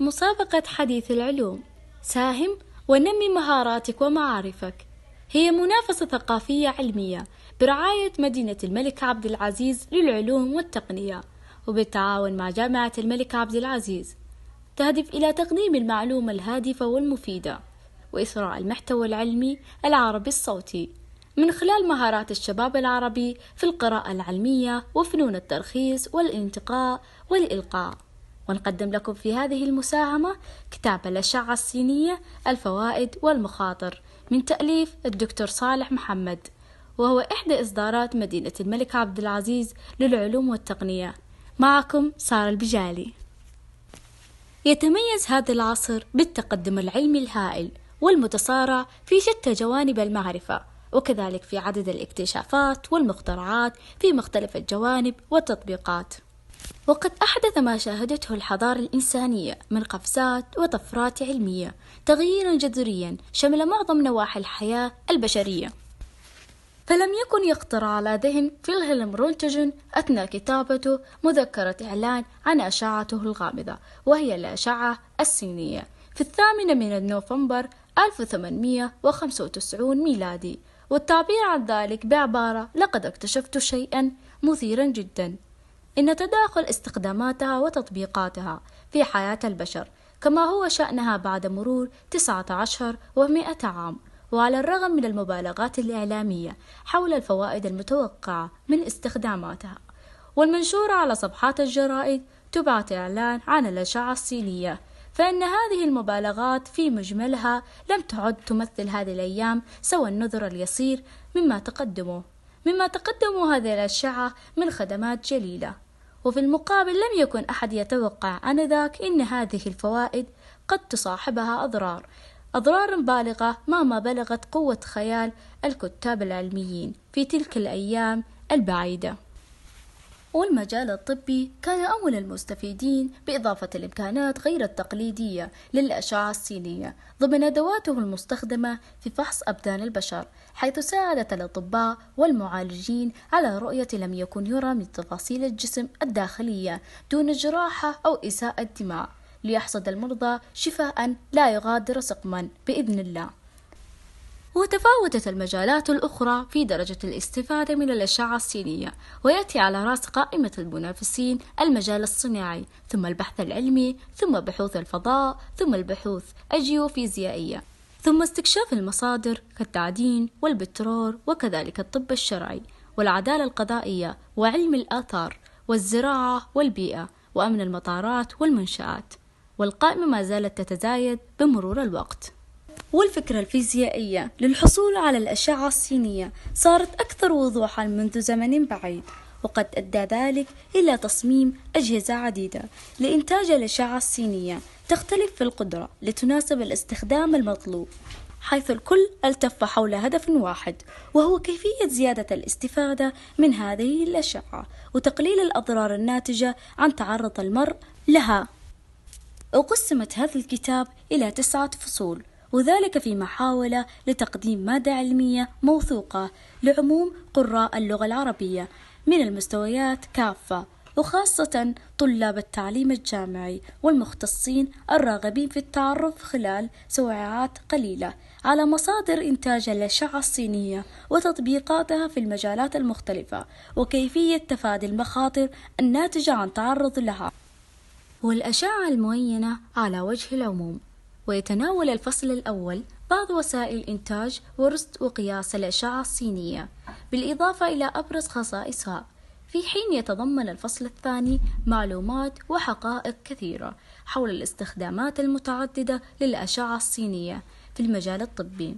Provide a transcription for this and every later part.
مسابقة حديث العلوم. ساهم ونمي مهاراتك ومعارفك. هي منافسة ثقافية علمية برعاية مدينة الملك عبد العزيز للعلوم والتقنية وبالتعاون مع جامعة الملك عبد العزيز. تهدف إلى تقديم المعلومة الهادفة والمفيدة. وإثراء المحتوى العلمي العربي الصوتي. من خلال مهارات الشباب العربي في القراءة العلمية وفنون الترخيص والانتقاء والإلقاء. ونقدم لكم في هذه المساهمة كتاب الأشعة الصينية الفوائد والمخاطر من تأليف الدكتور صالح محمد وهو إحدى إصدارات مدينة الملك عبد العزيز للعلوم والتقنية. معكم سارة البجالي. يتميز هذا العصر بالتقدم العلمي الهائل والمتصارع في شتى جوانب المعرفة وكذلك في عدد الاكتشافات والمخترعات في مختلف الجوانب والتطبيقات. وقد أحدث ما شاهدته الحضارة الإنسانية من قفزات وطفرات علمية تغييرا جذريا شمل معظم نواحي الحياة البشرية. فلم يكن يخطر على ذهن فيلهلم رونتجن أثناء كتابته مذكرة إعلان عن أشعته الغامضة وهي الأشعة السينية في الثامنة من نوفمبر 1895 ميلادي. والتعبير عن ذلك بعبارة لقد اكتشفت شيئا مثيرا جدا. إن تداخل استخداماتها وتطبيقاتها في حياة البشر كما هو شأنها بعد مرور 19 ومئة عام وعلى الرغم من المبالغات الإعلامية حول الفوائد المتوقعة من استخداماتها. والمنشورة على صفحات الجرائد تبعت إعلان عن الأشعة الصينية فإن هذه المبالغات في مجملها لم تعد تمثل هذه الأيام سوى النذر اليسير مما تقدمه مما تقدمه هذه الأشعة من خدمات جليلة. وفي المقابل لم يكن أحد يتوقع آنذاك أن هذه الفوائد قد تصاحبها أضرار أضرار بالغة مهما بلغت قوة خيال الكتاب العلميين في تلك الأيام البعيدة. والمجال الطبي كان أول المستفيدين بإضافة الإمكانات غير التقليدية للأشعة السينية ضمن أدواته المستخدمة في فحص أبدان البشر حيث ساعدت الأطباء والمعالجين على رؤية لم يكن يرى من تفاصيل الجسم الداخلية دون جراحة أو إساءة دماء ليحصد المرضى شفاء لا يغادر سقما بإذن الله. وتفاوتت المجالات الأخرى في درجة الاستفادة من الأشعة السينية ويأتي على رأس قائمة المنافسين المجال الصناعي ثم البحث العلمي ثم بحوث الفضاء ثم البحوث الجيوفيزيائية ثم استكشاف المصادر كالتعدين والبترول وكذلك الطب الشرعي والعدالة القضائية وعلم الآثار والزراعة والبيئة وأمن المطارات والمنشآت والقائمة ما زالت تتزايد بمرور الوقت. والفكرة الفيزيائية للحصول على الأشعة السينية صارت أكثر وضوحا منذ زمن بعيد وقد أدى ذلك إلى تصميم أجهزة عديدة لإنتاج الأشعة السينية تختلف في القدرة لتناسب الاستخدام المطلوب حيث الكل التف حول هدف واحد وهو كيفية زيادة الاستفادة من هذه الأشعة وتقليل الأضرار الناتجة عن تعرض المرء لها. وقسمت هذا الكتاب إلى تسعة فصول وذلك في محاولة لتقديم مادة علمية موثوقة لعموم قراء اللغة العربية من المستويات كافة وخاصة طلاب التعليم الجامعي والمختصين الراغبين في التعرف خلال سويعات قليلة على مصادر إنتاج الأشعة الصينية وتطبيقاتها في المجالات المختلفة وكيفية تفادي المخاطر الناتجة عن تعرض لها. والأشعة المعينة على وجه العموم. ويتناول الفصل الأول بعض وسائل إنتاج ورصد وقياس الأشعة الصينية بالإضافة إلى أبرز خصائصها. في حين يتضمن الفصل الثاني معلومات وحقائق كثيرة حول الاستخدامات المتعددة للأشعة الصينية في المجال الطبي.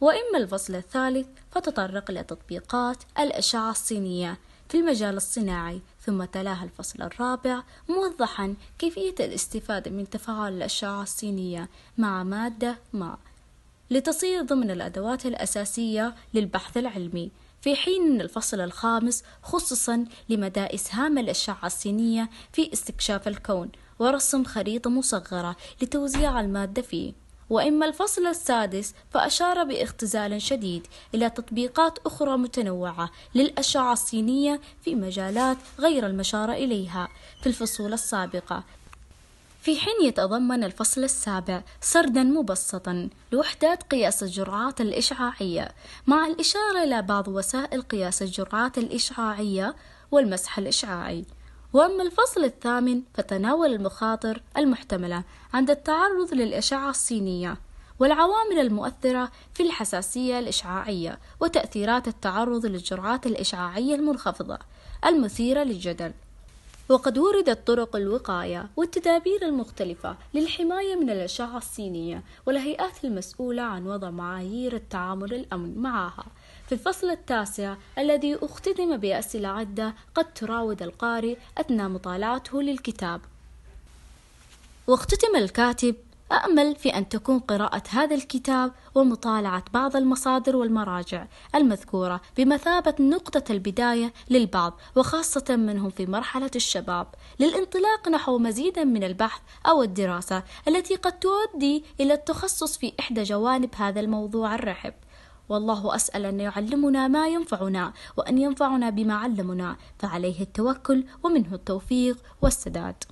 وإما الفصل الثالث فتطرق إلى تطبيقات الأشعة الصينية في المجال الصناعي ثم تلاها الفصل الرابع موضحا كيفية الاستفادة من تفاعل الأشعة السينية مع مادة ما لتصير ضمن الأدوات الأساسية للبحث العلمي. في حين أن الفصل الخامس خصصا لمدى إسهام الأشعة السينية في استكشاف الكون ورسم خريطة مصغرة لتوزيع المادة فيه. وإما الفصل السادس فأشار باختزال شديد إلى تطبيقات أخرى متنوعة للأشعة الصينية في مجالات غير المشار إليها في الفصول السابقة. في حين يتضمن الفصل السابع سردا مبسطا لوحدات قياس الجرعات الإشعاعية مع الإشارة إلى بعض وسائل قياس الجرعات الإشعاعية والمسح الإشعاعي. وأما الفصل الثامن فتناول المخاطر المحتملة عند التعرض للأشعة الصينية والعوامل المؤثرة في الحساسية الإشعاعية وتأثيرات التعرض للجرعات الإشعاعية المنخفضة المثيرة للجدل. وقد وردت طرق الوقاية والتدابير المختلفة للحماية من الأشعة الصينية والهيئات المسؤولة عن وضع معايير التعامل الأمن معها. في الفصل التاسع الذي أختتم بأسئلة عدة قد تراود القارئ أثناء مطالعته للكتاب. واختتم الكاتب أأمل في أن تكون قراءة هذا الكتاب ومطالعة بعض المصادر والمراجع المذكورة بمثابة نقطة البداية للبعض وخاصة منهم في مرحلة الشباب للانطلاق نحو مزيد من البحث أو الدراسة التي قد تؤدي إلى التخصص في إحدى جوانب هذا الموضوع الرحب. والله أسأل أن يعلمنا ما ينفعنا وأن ينفعنا بما علمنا فعليه التوكل ومنه التوفيق والسداد.